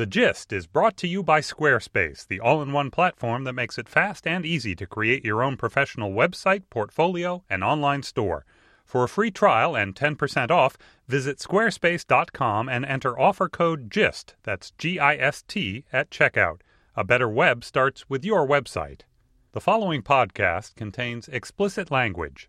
The Gist is brought to you by Squarespace, the all in one platform that makes it fast and easy to create your own professional website, portfolio, and online store. For a free trial and 10% off, visit squarespace.com and enter offer code GIST, that's G I S T, at checkout. A better web starts with your website. The following podcast contains explicit language.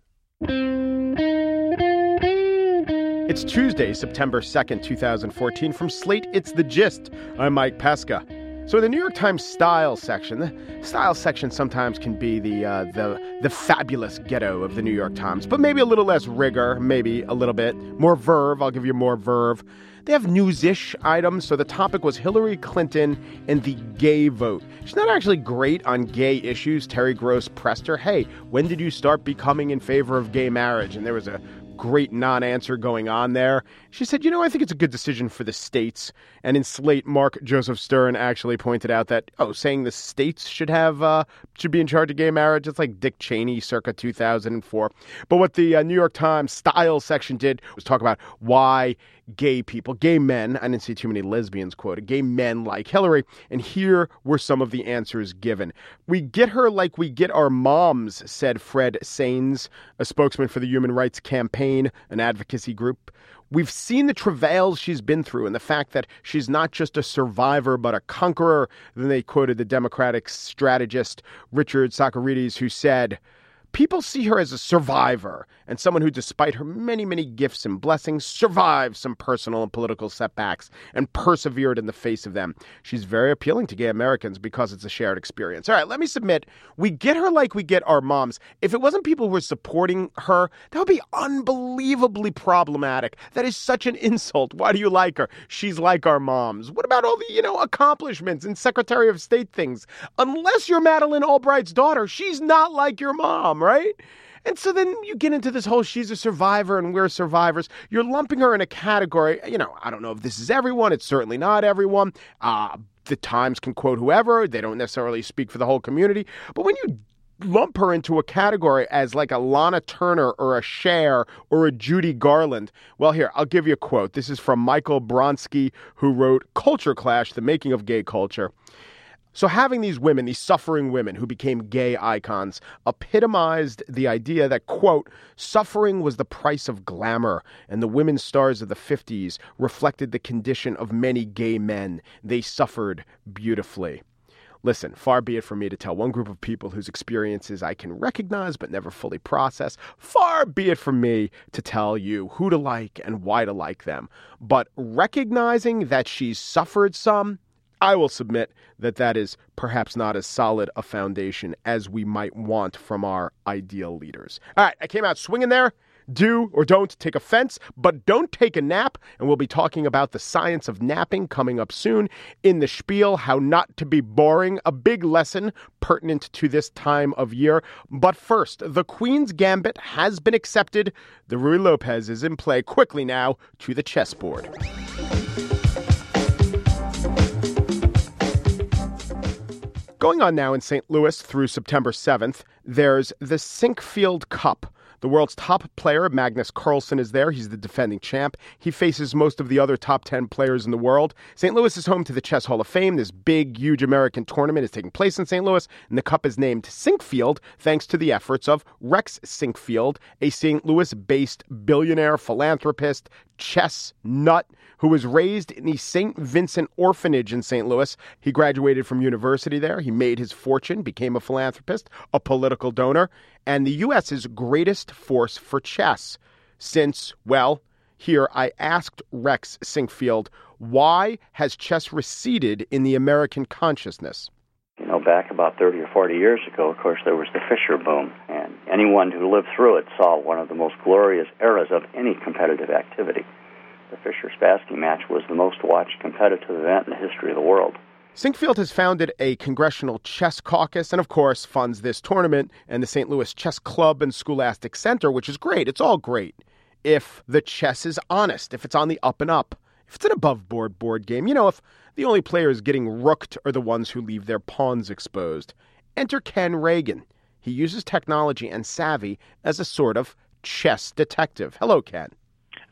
It's Tuesday, September 2nd, 2014. From Slate, it's The Gist. I'm Mike Pesca. So, the New York Times style section, the style section sometimes can be the, uh, the, the fabulous ghetto of the New York Times, but maybe a little less rigor, maybe a little bit more verve. I'll give you more verve. They have news-ish items. So the topic was Hillary Clinton and the gay vote. She's not actually great on gay issues. Terry Gross pressed her, "Hey, when did you start becoming in favor of gay marriage?" And there was a great non answer going on there. She said, You know, I think it's a good decision for the states. And in Slate, Mark Joseph Stern actually pointed out that, oh, saying the states should have, uh, should be in charge of gay marriage, it's like Dick Cheney circa 2004. But what the uh, New York Times style section did was talk about why gay people, gay men, I didn't see too many lesbians quoted, gay men like Hillary. And here were some of the answers given. We get her like we get our moms, said Fred Sainz, a spokesman for the Human Rights Campaign, an advocacy group. We've seen the travails she's been through and the fact that she's not just a survivor, but a conqueror. Then they quoted the Democratic strategist Richard Socarides, who said, People see her as a survivor and someone who, despite her many, many gifts and blessings, survived some personal and political setbacks and persevered in the face of them. She's very appealing to gay Americans because it's a shared experience. All right, let me submit. We get her like we get our moms. If it wasn't people who were supporting her, that would be unbelievably problematic. That is such an insult. Why do you like her? She's like our moms. What about all the, you know, accomplishments and Secretary of State things? Unless you're Madeleine Albright's daughter, she's not like your mom right? And so then you get into this whole she's a survivor and we're survivors. You're lumping her in a category. You know, I don't know if this is everyone. It's certainly not everyone. Uh, the Times can quote whoever. They don't necessarily speak for the whole community. But when you lump her into a category as like a Lana Turner or a Cher or a Judy Garland. Well, here, I'll give you a quote. This is from Michael Bronski, who wrote Culture Clash, The Making of Gay Culture. So, having these women, these suffering women who became gay icons, epitomized the idea that, quote, suffering was the price of glamour, and the women stars of the 50s reflected the condition of many gay men. They suffered beautifully. Listen, far be it from me to tell one group of people whose experiences I can recognize but never fully process. Far be it from me to tell you who to like and why to like them. But recognizing that she's suffered some, I will submit that that is perhaps not as solid a foundation as we might want from our ideal leaders. All right, I came out swinging there. Do or don't take offense, but don't take a nap. And we'll be talking about the science of napping coming up soon in the spiel, how not to be boring, a big lesson pertinent to this time of year. But first, the Queen's Gambit has been accepted. The Ruy Lopez is in play quickly now to the chessboard. Going on now in St. Louis through September 7th, there's the Sinquefield Cup. The world's top player, Magnus Carlsen, is there. He's the defending champ. He faces most of the other top 10 players in the world. St. Louis is home to the Chess Hall of Fame. This big, huge American tournament is taking place in St. Louis, and the cup is named Sinquefield thanks to the efforts of Rex Sinquefield, a St. Louis based billionaire, philanthropist, chess nut who was raised in the St. Vincent Orphanage in St. Louis. He graduated from university there. He made his fortune, became a philanthropist, a political donor, and the U.S.'s greatest force for chess since, well, here I asked Rex Sinquefield, why has chess receded in the American consciousness? You know, back about 30 or 40 years ago, of course, there was the Fischer boom, and anyone who lived through it saw one of the most glorious eras of any competitive activity the Fischer Spassky match was the most watched competitive event in the history of the world. Sinquefield has founded a congressional chess caucus and, of course, funds this tournament and the St. Louis Chess Club and Scholastic Center, which is great. It's all great if the chess is honest, if it's on the up and up, if it's an above board board game. You know, if the only players getting rooked are the ones who leave their pawns exposed. Enter Ken Regan. He uses technology and savvy as a sort of chess detective. Hello, Ken.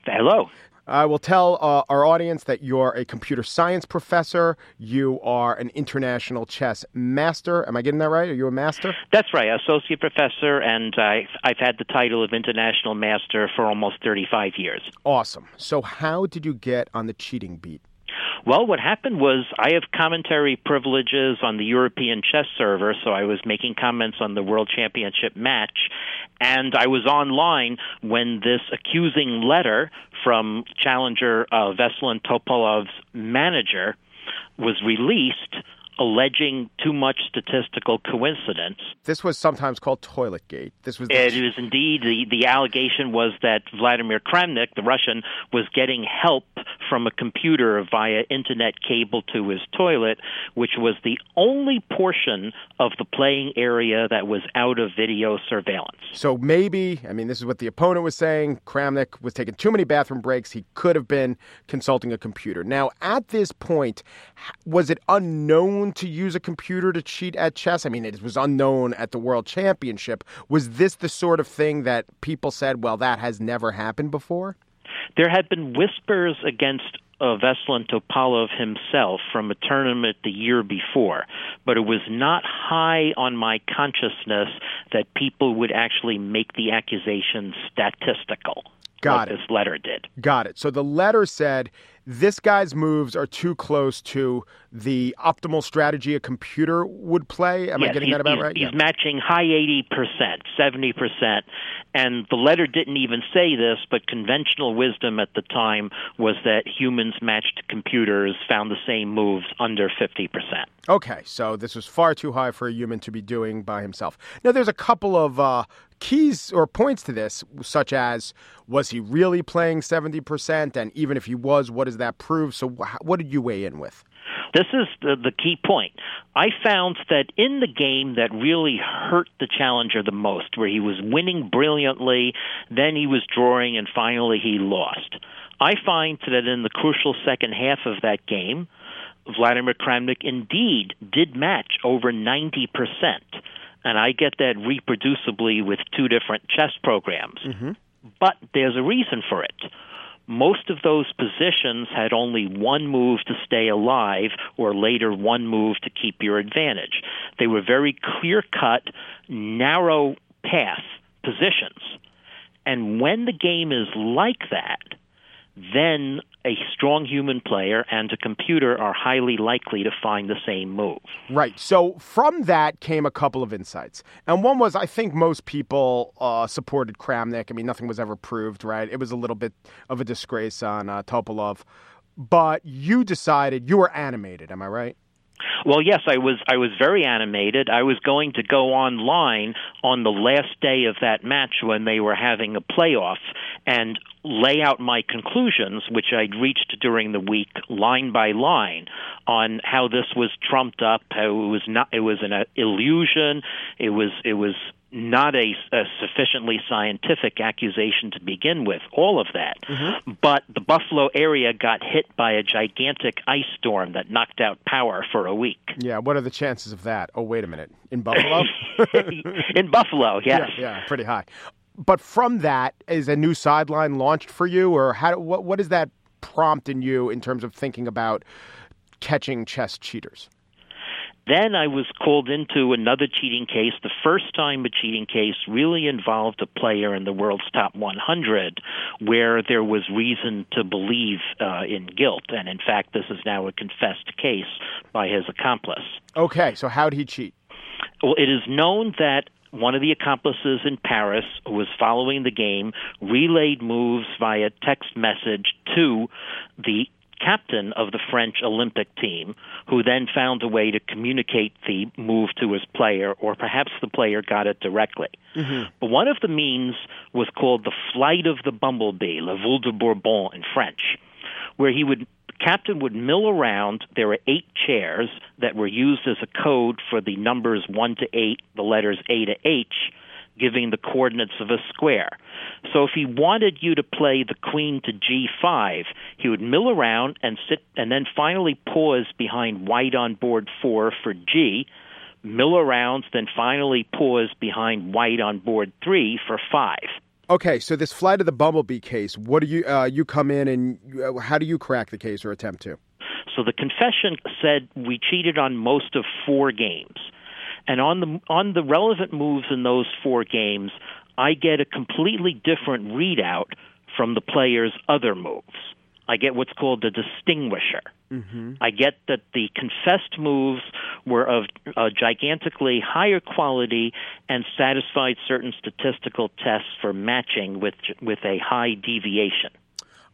Hello. I will tell uh, our audience that you're a computer science professor. You are an international chess master. Am I getting that right? Are you a master? That's right, associate professor, and I, I've had the title of international master for almost 35 years. Awesome. So, how did you get on the cheating beat? Well, what happened was I have commentary privileges on the European chess server, so I was making comments on the World Championship match, and I was online when this accusing letter from challenger uh, Veselin Topalov's manager was released alleging too much statistical coincidence. This was sometimes called Toiletgate. This was it was indeed the the allegation was that Vladimir Kramnik, the Russian, was getting help from a computer via internet cable to his toilet, which was the only portion of the playing area that was out of video surveillance. So maybe, I mean, this is what the opponent was saying. Kramnik was taking too many bathroom breaks. He could have been consulting a computer. Now, at this point, was it unknown to use a computer to cheat at chess? I mean, it was unknown at the World Championship. Was this the sort of thing that people said, well, that has never happened before? There had been whispers against uh, Veselin Topalov himself from a tournament the year before, but it was not high on my consciousness that people would actually make the accusation statistical. Got it. This letter did. Got it. So the letter said this guy's moves are too close to the optimal strategy a computer would play. Am yes, I getting that about right? He's yeah. matching high 80%, 70%. And the letter didn't even say this, but conventional wisdom at the time was that humans matched computers found the same moves under 50%. Okay, so this was far too high for a human to be doing by himself. Now, there's a couple of uh, keys or points to this, such as was he really playing 70%? And even if he was, what does that prove? So, what did you weigh in with? This is the, the key point. I found that in the game that really hurt the challenger the most, where he was winning brilliantly, then he was drawing, and finally he lost. I find that in the crucial second half of that game, Vladimir Kramnik indeed did match over 90%. And I get that reproducibly with two different chess programs. Mm-hmm. But there's a reason for it most of those positions had only one move to stay alive or later one move to keep your advantage. They were very clear cut, narrow path positions. And when the game is like that, then a strong human player and a computer are highly likely to find the same move. Right. So from that came a couple of insights. And one was I think most people uh, supported Kramnik. I mean, nothing was ever proved, right? It was a little bit of a disgrace on uh, Topalov. But you decided you were animated, am I right? Well, yes, I was. I was very animated. I was going to go online on the last day of that match when they were having a playoff and lay out my conclusions, which I'd reached during the week, line by line, on how this was trumped up, how it was not. It was an illusion. It was. It was not a, a, sufficiently scientific accusation to begin with, all of that. Mm-hmm. But the Buffalo area got hit by a gigantic ice storm that knocked out power for a week. Yeah, what are the chances of that? Oh, wait a minute. In Buffalo? In Buffalo, yes. Yeah, yeah, pretty high. But from that, is a new sideline launched for you, or how, what, what is that prompt in you in terms of thinking about catching chess cheaters? Then I was called into another cheating case. The first time a cheating case really involved a player in the world's top 100 where there was reason to believe uh, in guilt. And in fact, this is now a confessed case by his accomplice. Okay, so how did he cheat? Well, it is known that one of the accomplices in Paris who was following the game relayed moves via text message to the captain of the French Olympic team, who then found a way to communicate the move to his player, or perhaps the player got it directly. Mm-hmm. But one of the means was called the Flight of the Bumblebee, Le Vol du Bourdon in French, where he would captain would mill around. There were eight chairs that were used as a code for the numbers one to eight, the letters A to H, giving the coordinates of a square. So if he wanted you to play the queen to g5, he would mill around and sit and then finally pause behind white on board 4 for g, mill around, then finally pause behind white on board 3 for 5. Okay, so this flight of the bumblebee case, what do you uh, you come in and uh, how do you crack the case or attempt to? So the confession said we cheated on most of four games, and on the on the relevant moves in those four games, I get a completely different readout from the player's other moves. I get what's called the distinguisher. Mm-hmm. I get that the confessed moves were of a gigantically higher quality and satisfied certain statistical tests for matching with with a high deviation.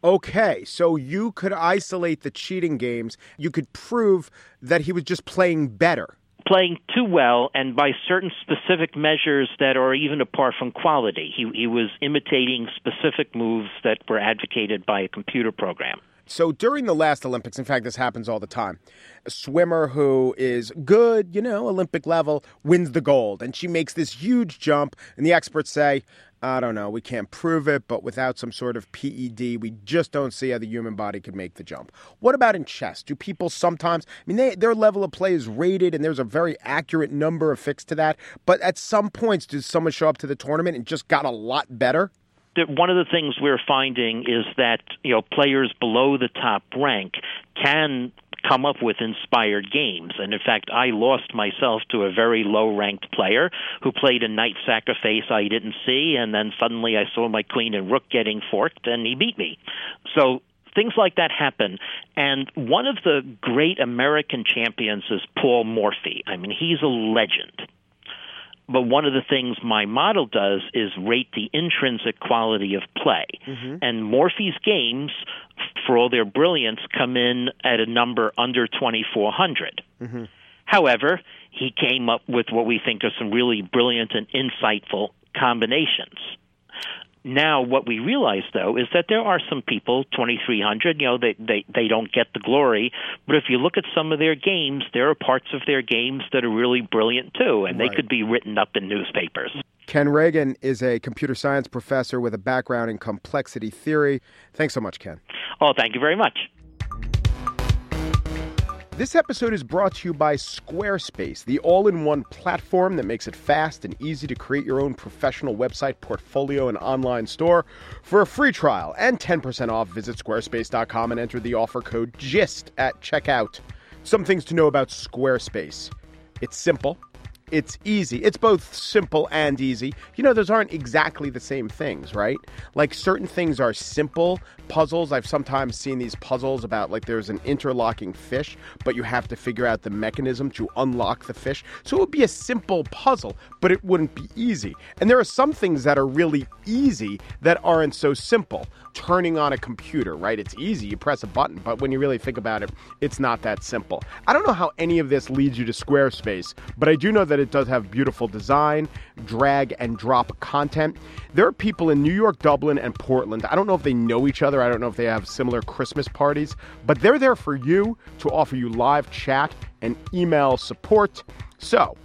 Okay, so you could isolate the cheating games. You could prove that he was just playing better playing too well and by certain specific measures that are even apart from quality. He, he was imitating specific moves that were advocated by a computer program. So during the last Olympics, in fact, this happens all the time. A swimmer who is good, you know, Olympic level, wins the gold. And she makes this huge jump. And the experts say, I don't know, we can't prove it, but without some sort of PED, we just don't see how the human body could make the jump. What about in chess? Do people sometimes, I mean, they, their level of play is rated and there's a very accurate number affixed to that, but at some points, does someone show up to the tournament and just got a lot better? One of the things we're finding is that you know players below the top rank can come up with inspired games. And in fact, I lost myself to a very low ranked player who played a knight sacrifice I didn't see, and then suddenly I saw my queen and rook getting forked, and he beat me. So things like that happen. And one of the great American champions is Paul Morphy. I mean, he's a legend but one of the things my model does is rate the intrinsic quality of play. Mm-hmm. And Morphy's games, for all their brilliance, come in at a number under 2,400. Mm-hmm. However, he came up with what we think are some really brilliant and insightful combinations. Now, what we realize, though, is that there are some people, 2,300, you know, they, they, they don't get the glory. But if you look at some of their games, there are parts of their games that are really brilliant, too, and right. they could be written up in newspapers. Ken Regan is a computer science professor with a background in complexity theory. Thanks so much, Ken. Oh, thank you very much. This episode is brought to you by Squarespace, the all in one platform that makes it fast and easy to create your own professional website, portfolio, and online store. For a free trial and 10% off, visit squarespace.com and enter the offer code GIST at checkout. Some things to know about Squarespace it's simple, it's easy. It's both simple and easy. You know, those aren't exactly the same things, right? Like certain things are simple puzzles. I've sometimes seen these puzzles about like there's an interlocking fish, but you have to figure out the mechanism to unlock the fish. So it would be a simple puzzle, but it wouldn't be easy. And there are some things that are really easy that aren't so simple. Turning on a computer, right? It's easy. You press a button, but when you really think about it, it's not that simple. I don't know how any of this leads you to Squarespace, but I do know that that it does have beautiful design, drag and drop content. There are people in New York, Dublin, and Portland. I don't know if they know each other. I don't know if they have similar Christmas parties, but they're there for you to offer you live chat and email support. So,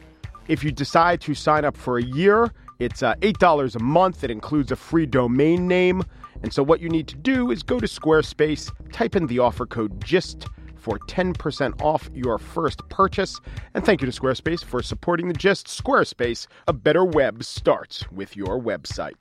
if you decide to sign up for a year, it's uh, $8 a month. It includes a free domain name. And so, what you need to do is go to Squarespace, type in the offer code GIST for 10% off your first purchase. And thank you to Squarespace for supporting the gist. Squarespace, a better web starts with your website.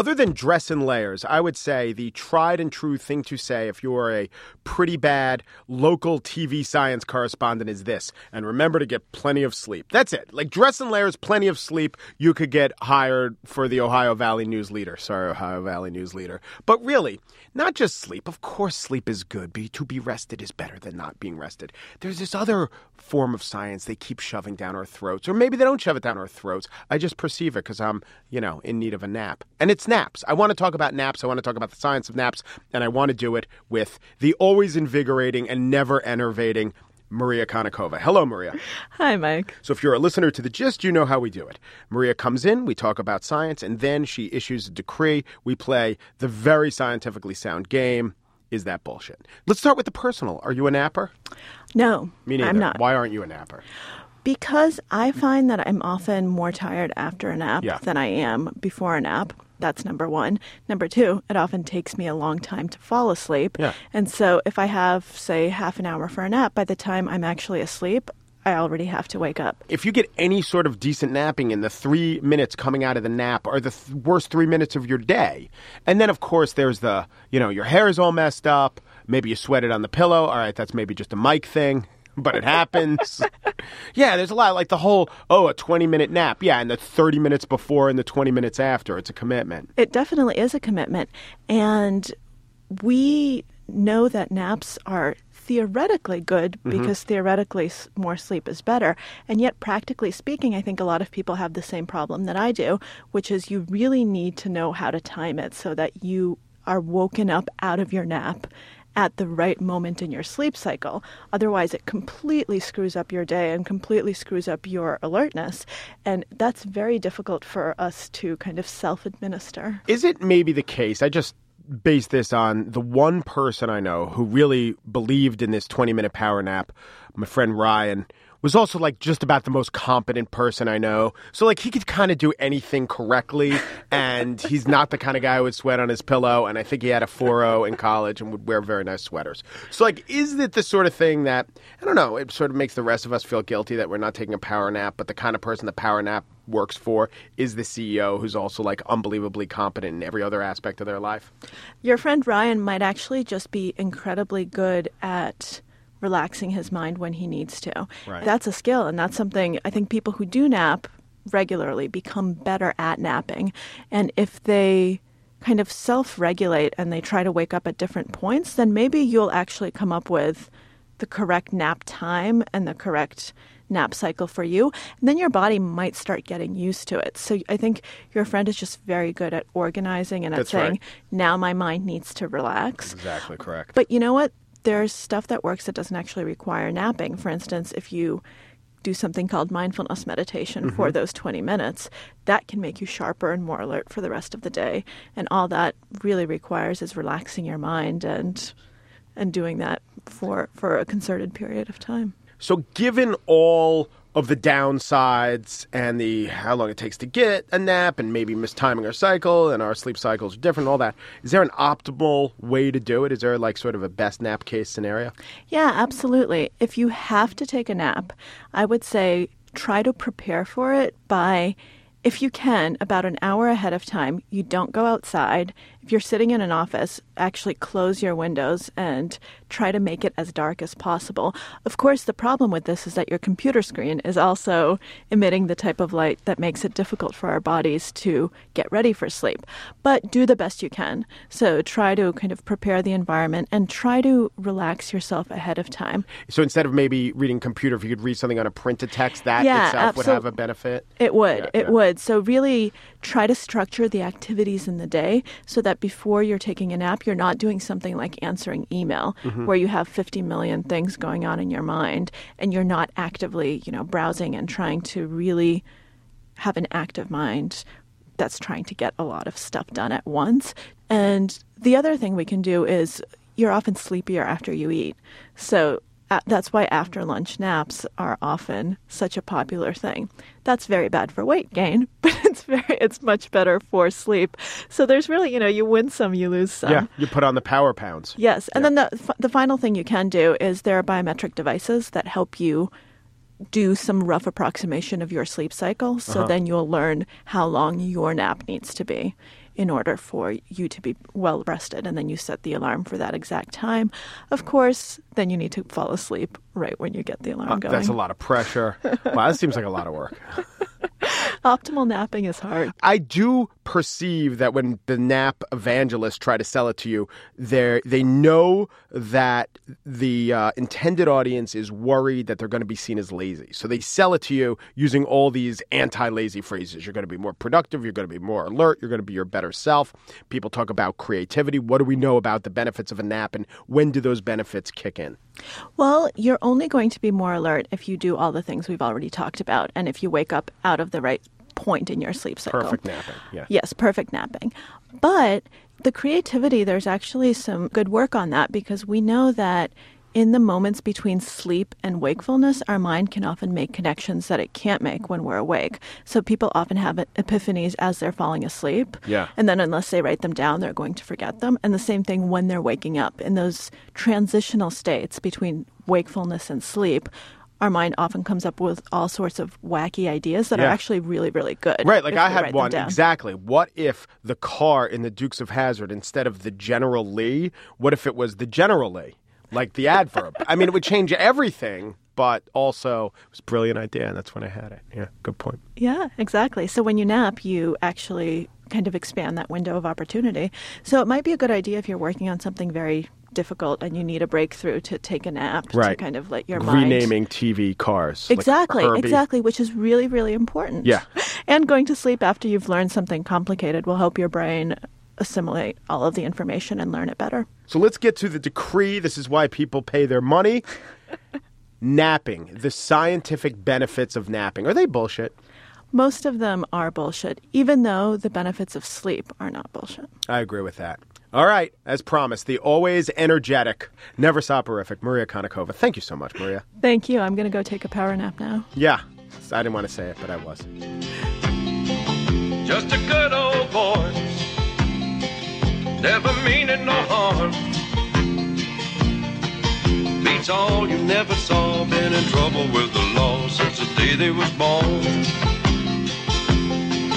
Other than dress in layers, I would say the tried and true thing to say if you're a pretty bad local TV science correspondent is this. And remember to get plenty of sleep. That's it. Like dress in layers, plenty of sleep. You could get hired for the Ohio Valley News Leader. Sorry, Ohio Valley News Leader. But really, not just sleep. Of course, sleep is good. Be, to be rested is better than not being rested. There's this other form of science they keep shoving down our throats, or maybe they don't shove it down our throats. I just perceive it because I'm, you know, in need of a nap. And it's naps. I want to talk about naps. I want to talk about the science of naps, and I want to do it with the always invigorating and never enervating Maria Konnikova. Hello, Maria. Hi, Mike. So, if you're a listener to the gist, you know how we do it. Maria comes in, we talk about science, and then she issues a decree. We play the very scientifically sound game. Is that bullshit? Let's start with the personal. Are you a napper? No, Me neither. I'm not. Why aren't you a napper? Because I find that I'm often more tired after a nap Yeah. than I am before a nap. That's number one. Number two, it often takes me a long time to fall asleep. Yeah. And so if I have, say, half an hour for a nap, by the time I'm actually asleep, I already have to wake up. If you get any sort of decent napping in the three minutes coming out of the nap are the th- worst three minutes of your day. And then, of course, there's the, you know, your hair is all messed up. Maybe you sweated on the pillow. All right, that's maybe just a Mike thing, but it happens. yeah, there's a lot like the whole, oh, a 20 minute nap. Yeah, and the 30 minutes before and the 20 minutes after. It's a commitment. It definitely is a commitment. And we know that naps are theoretically good mm-hmm. because theoretically more sleep is better. And yet, practically speaking, I think a lot of people have the same problem that I do, which is you really need to know how to time it so that you are woken up out of your nap at the right moment in your sleep cycle. Otherwise, it completely screws up your day and completely screws up your alertness. And that's very difficult for us to kind of self administer. Is it maybe the case? I just base this on the one person I know who really believed in this 20 minute power nap. My friend Ryan was also like just about the most competent person I know. So like he could kind of do anything correctly and he's not the kind of guy who would sweat on his pillow and I think he had a 4.0 in college and would wear very nice sweaters. So like is it the sort of thing that I don't know, it sort of makes the rest of us feel guilty that we're not taking a power nap, but the kind of person the power nap works for is the CEO who's also like unbelievably competent in every other aspect of their life. Your friend Ryan might actually just be incredibly good at relaxing his mind when he needs to. Right. That's a skill, and that's something I think people who do nap regularly become better at napping. And if they kind of self regulate and they try to wake up at different points, then maybe you'll actually come up with the correct nap time and the correct nap cycle for you. And then your body might start getting used to it. So I think your friend is just very good at organizing and at That's saying, right. now my mind needs to relax. Exactly correct. But you know what? There's stuff that works that doesn't actually require napping. For instance, if you do something called mindfulness meditation Mm-hmm. for those 20 minutes, that can make you sharper and more alert for the rest of the day. And all that really requires is relaxing your mind and and doing that for for a concerted period of time. So, given all of the downsides and the how long it takes to get a nap and maybe mistiming our cycle and our sleep cycles are different and all that, is there an optimal way to do it? Is there like sort of a best nap case scenario? Yeah, absolutely. If you have to take a nap, I would say try to prepare for it by, if you can, about an hour ahead of time. You don't go outside. If you're sitting in an office, actually close your windows and try to make it as dark as possible. Of course, the problem with this is that your computer screen is also emitting the type of light that makes it difficult for our bodies to get ready for sleep. But do the best you can. So try to kind of prepare the environment and try to relax yourself ahead of time. So, instead of maybe reading computer, if you could read something on a printed text, that Yeah, itself would have a benefit. It would. Yeah, it yeah. would. So really try to structure the activities in the day so that before you're taking a nap, you're not doing something like answering email Mm-hmm. where you have 50 million things going on in your mind and you're not actively, you know, browsing and trying to really have an active mind that's trying to get a lot of stuff done at once. And the other thing we can do is you're often sleepier after you eat. So Uh, that's why after lunch naps are often such a popular thing. That's very bad for weight gain, but it's very it's much better for sleep. So there's really, you know, you win some, you lose some. yeah, you put on the power pounds. Yes, and then the the final thing you can do is there are biometric devices that help you do some rough approximation of your sleep cycle. So uh-huh. then you'll learn how long your nap needs to be in order for you to be well rested, and then you set the alarm for that exact time. Of course, then you need to fall asleep right when you get the alarm going. Uh, That's a lot of pressure. wow, that seems like a lot of work. Optimal napping is hard. I do perceive that when the nap evangelists try to sell it to you, they they know that the uh, intended audience is worried that they're going to be seen as lazy. So they sell it to you using all these anti-lazy phrases. You're going to be more productive. You're going to be more alert. You're going to be your better self. People talk about creativity. What do we know about the benefits of a nap, and when do those benefits kick in? Well, you're only going to be more alert if you do all the things we've already talked about and if you wake up out of the right point in your sleep cycle. Perfect napping. Yeah. Yes, perfect napping. But the creativity, there's actually some good work on that because we know that in the moments between sleep and wakefulness, our mind can often make connections that it can't make when we're awake. So people often have epiphanies as they're falling asleep. Yeah. And then unless they write them down, they're going to forget them. And the same thing when they're waking up. In those transitional states between wakefulness and sleep, our mind often comes up with all sorts of wacky ideas that Yeah. are actually really, really good. Right, like I had one exactly. What if the car in the Dukes of Hazzard, instead of the General Lee, what if it was the General Lee, like the adverb? I mean, it would change everything, but also it was a brilliant idea, and that's when I had it. Yeah, good point. Yeah, exactly. So when you nap, you actually kind of expand that window of opportunity. So it might be a good idea if you're working on something very difficult and you need a breakthrough to take a nap right. to kind of let your mind Renaming TV cars. Exactly, Herbie. exactly, which is really, really important. Yeah. And going to sleep after you've learned something complicated will help your brain assimilate all of the information and learn it better. So let's get to the decree. This is why people pay their money. napping, the scientific benefits of napping. Are they bullshit? Most of them are bullshit, even though the benefits of sleep are not bullshit. I agree with that. All right, as promised, the always energetic, never soporific Maria Konnikova. Thank you so much, Maria. Thank you. I'm going to go take a power nap now. Yeah, I didn't want to say it, but I was. Just a good old boy, never meaning no harm. Beats all you never saw, been in trouble with the law since the day they was born.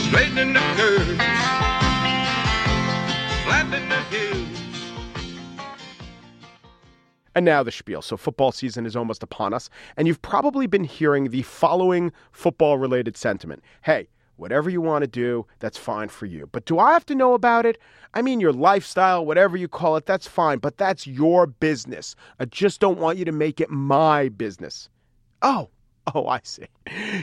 Straightening the curves. And now the spiel. So, football season is almost upon us, and you've probably been hearing the following football related sentiment Hey, whatever you want to do, that's fine for you. But do I have to know about it? I mean, your lifestyle, whatever you call it, that's fine, but that's your business. I just don't want you to make it my business. Oh, oh, I see.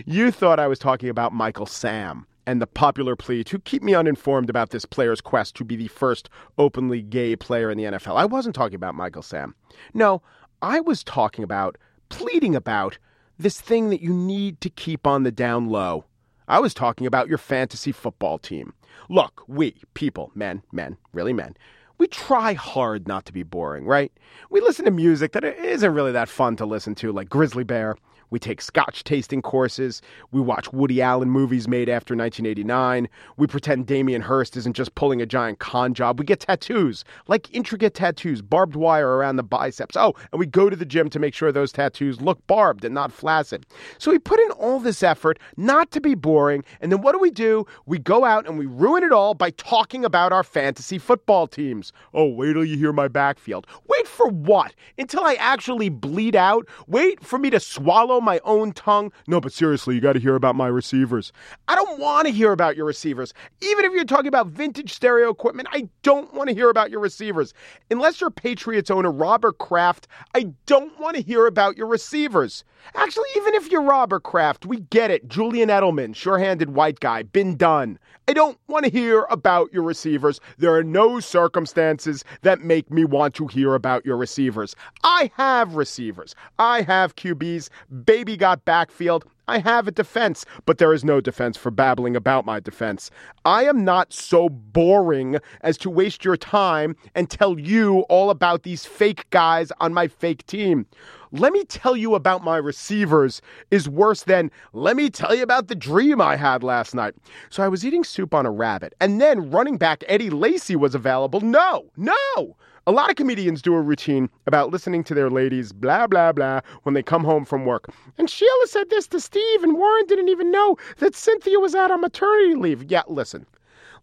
You thought I was talking about Michael Sam and the popular plea to keep me uninformed about this player's quest to be the first openly gay player in the NFL. I wasn't talking about Michael Sam. No, I was talking about, pleading about, this thing that you need to keep on the down low. I was talking about your fantasy football team. Look, we, people, men, men, really men, we try hard not to be boring, right? We listen to music that isn't really that fun to listen to, like Grizzly Bear. We take scotch tasting courses. We watch Woody Allen movies made after 1989. We pretend Damien Hirst isn't just pulling a giant con job. We get tattoos, like intricate tattoos, barbed wire around the biceps. Oh, and we go to the gym to make sure those tattoos look barbed and not flaccid. So we put in all this effort not to be boring. And then what do we do? We go out and we ruin it all by talking about our fantasy football teams. Oh, wait till you hear my backfield. Wait for what? Until I actually bleed out? Wait for me to swallow my own tongue? No, but seriously, you got to hear about my receivers. I don't want to hear about your receivers. Even if you're talking about vintage stereo equipment, I don't want to hear about your receivers. Unless you're Patriots owner Robert Kraft, I don't want to hear about your receivers. Actually, even if you're Robert Kraft, we get it. Julian Edelman, sure handed white guy, been done. I don't want to hear about your receivers. There are no circumstances that make me want to hear about your receivers. I have receivers. I have QBs. Baby got backfield. I have a defense, but there is no defense for babbling about my defense. I am not so boring as to waste your time and tell you all about these fake guys on my fake team. Let me tell you about my receivers is worse than let me tell you about the dream I had last night. So I was eating soup on a rabbit, and then running back Eddie Lacy was available. No, no. A lot of comedians do a routine about listening to their ladies blah blah blah when they come home from work. And Sheila said this to Steve, and Warren didn't even know that Cynthia was out on maternity leave. Yeah, listen.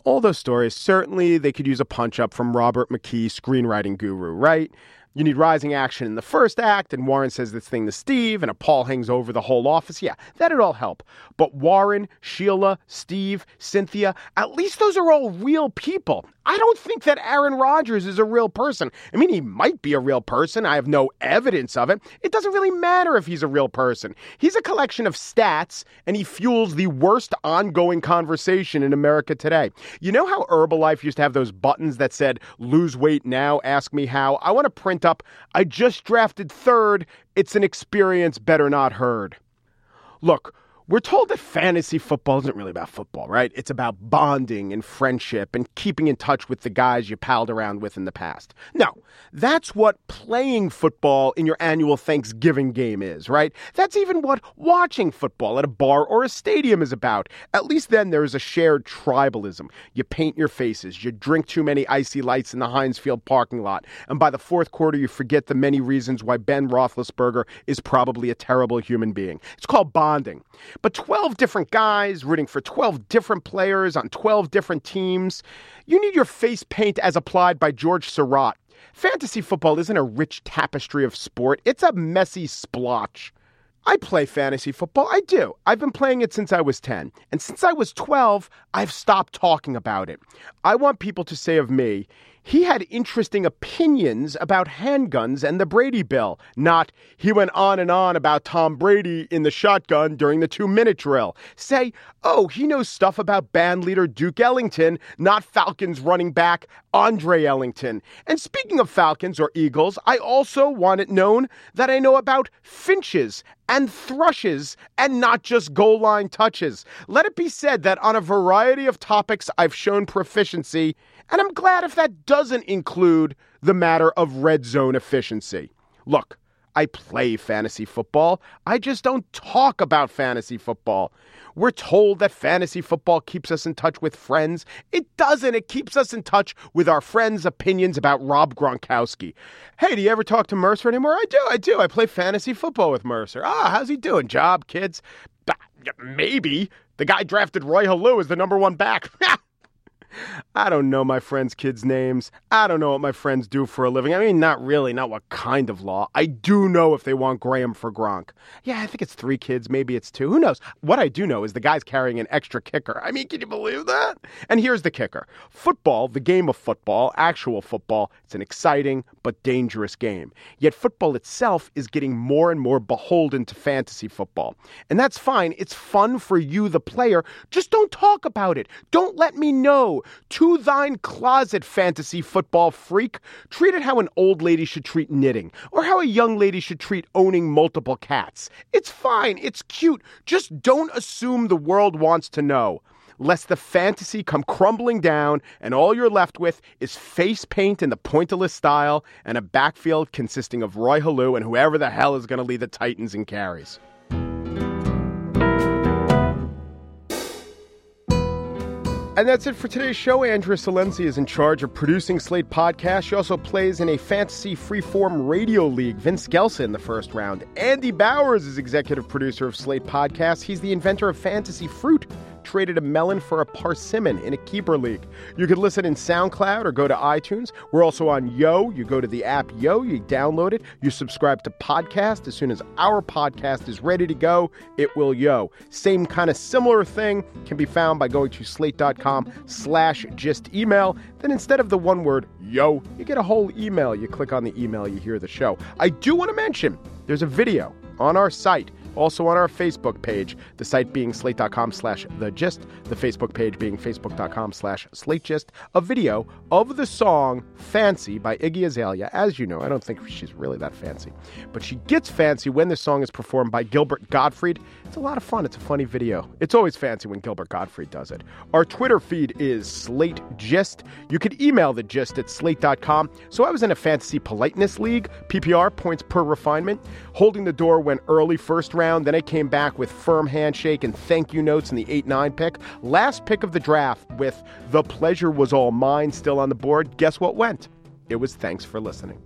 All those stories, certainly they could use a punch up from Robert McKee, screenwriting guru, right? You need rising action in the first act, and Warren says this thing to Steve, and a pall hangs over the whole office. Yeah, that'd all help. But Warren, Sheila, Steve, Cynthia, at least those are all real people. I don't think that Aaron Rodgers is a real person. I mean, he might be a real person. I have no evidence of it. It doesn't really matter if he's a real person. He's a collection of stats, and he fuels the worst ongoing conversation in America today. You know how Herbalife used to have those buttons that said, lose weight now, ask me how? I want to print up, I just drafted third. It's an experience better not heard. Look, We're told that fantasy football isn't really about football, right? It's about bonding and friendship and keeping in touch with the guys you palled around with in the past. No, that's what playing football in your annual Thanksgiving game is, right? That's even what watching football at a bar or a stadium is about. At least then there is a shared tribalism. You paint your faces, you drink too many IC Lights in the Heinz Field parking lot, and by the fourth quarter you forget the many reasons why Ben Roethlisberger is probably a terrible human being. It's called bonding. But 12 different guys rooting for 12 different players on 12 different teams. You need your face paint as applied by George Seurat. Fantasy football isn't a rich tapestry of sport, it's a messy splotch. I play fantasy football. I do. I've been playing it since I was 10. And since I was 12, I've stopped talking about it. I want people to say of me, he had interesting opinions about handguns and the Brady Bill, not he went on and on about Tom Brady in the shotgun during the two minute drill. Say, oh, he knows stuff about band leader Duke Ellington, not Falcons running back Andre Ellington. And speaking of Falcons or Eagles, I also want it known that I know about finches and thrushes and not just goal line touches. Let it be said that on a variety of topics I've shown proficiency and I'm glad if that doesn't include the matter of red zone efficiency. Look, I play fantasy football. I just don't talk about fantasy football. We're told that fantasy football keeps us in touch with friends. It doesn't. It keeps us in touch with our friends' opinions about Rob Gronkowski. Hey, do you ever talk to Mercer anymore? I do. I do. I play fantasy football with Mercer. Ah, how's he doing? Job, kids? Maybe. The guy drafted Roy Helu as the number one back. I don't know my friends' kids' names. I don't know what my friends do for a living. I mean, not really, not what kind of law. I do know if they want Graham for Gronk. Yeah, I think it's three kids, maybe it's two. Who knows? What I do know is the guy's carrying an extra kicker. I mean, can you believe that? And here's the kicker football, the game of football, actual football, it's an exciting but dangerous game. Yet football itself is getting more and more beholden to fantasy football. And that's fine. It's fun for you, the player. Just don't talk about it. Don't let me know to thine closet, fantasy football freak. Treat it how an old lady should treat knitting, or how a young lady should treat owning multiple cats. It's fine, it's cute. Just don't assume the world wants to know. Lest the fantasy come crumbling down and all you're left with is face paint in the pointillist style and a backfield consisting of Roy Helu and whoever the hell is going to lead the Titans in carries. And that's it for today's show. Andrea Silenzi is in charge of producing Slate Podcast. She also plays in a fantasy freeform radio league. Vin Scelsa in the first round. Andy Bowers is executive producer of Slate Podcast. He's the inventor of Fantasy Fruit traded a melon for a persimmon in a keeper league. You can listen in SoundCloud or go to iTunes. We're also on Yo. You go to the app Yo, you download it, you subscribe to podcast. As soon as our podcast is ready to go, it will Yo. Same kind of similar thing can be found by going to slate.com slash gist email. Then instead of the one word Yo, you get a whole email. You click on the email, you hear the show. I do want to mention there's a video on our site also on our Facebook page, the site being slate.com slash the gist, the Facebook page being facebook.com slash slate gist, a video of the song Fancy by Iggy Azalea. As you know, I don't think she's really that fancy, but she gets fancy when the song is performed by Gilbert Gottfried. It's a lot of fun. It's a funny video. It's always fancy when Gilbert Gottfried does it. Our Twitter feed is Slate Gist. You could email the gist at slate.com. So I was in a fantasy politeness league, PPR, points per refinement. Holding the door when early first round round. Then I came back with firm handshake and thank you notes in the 8 9 pick. Last pick of the draft with the pleasure was all mine still on the board. Guess what went? It was thanks for listening.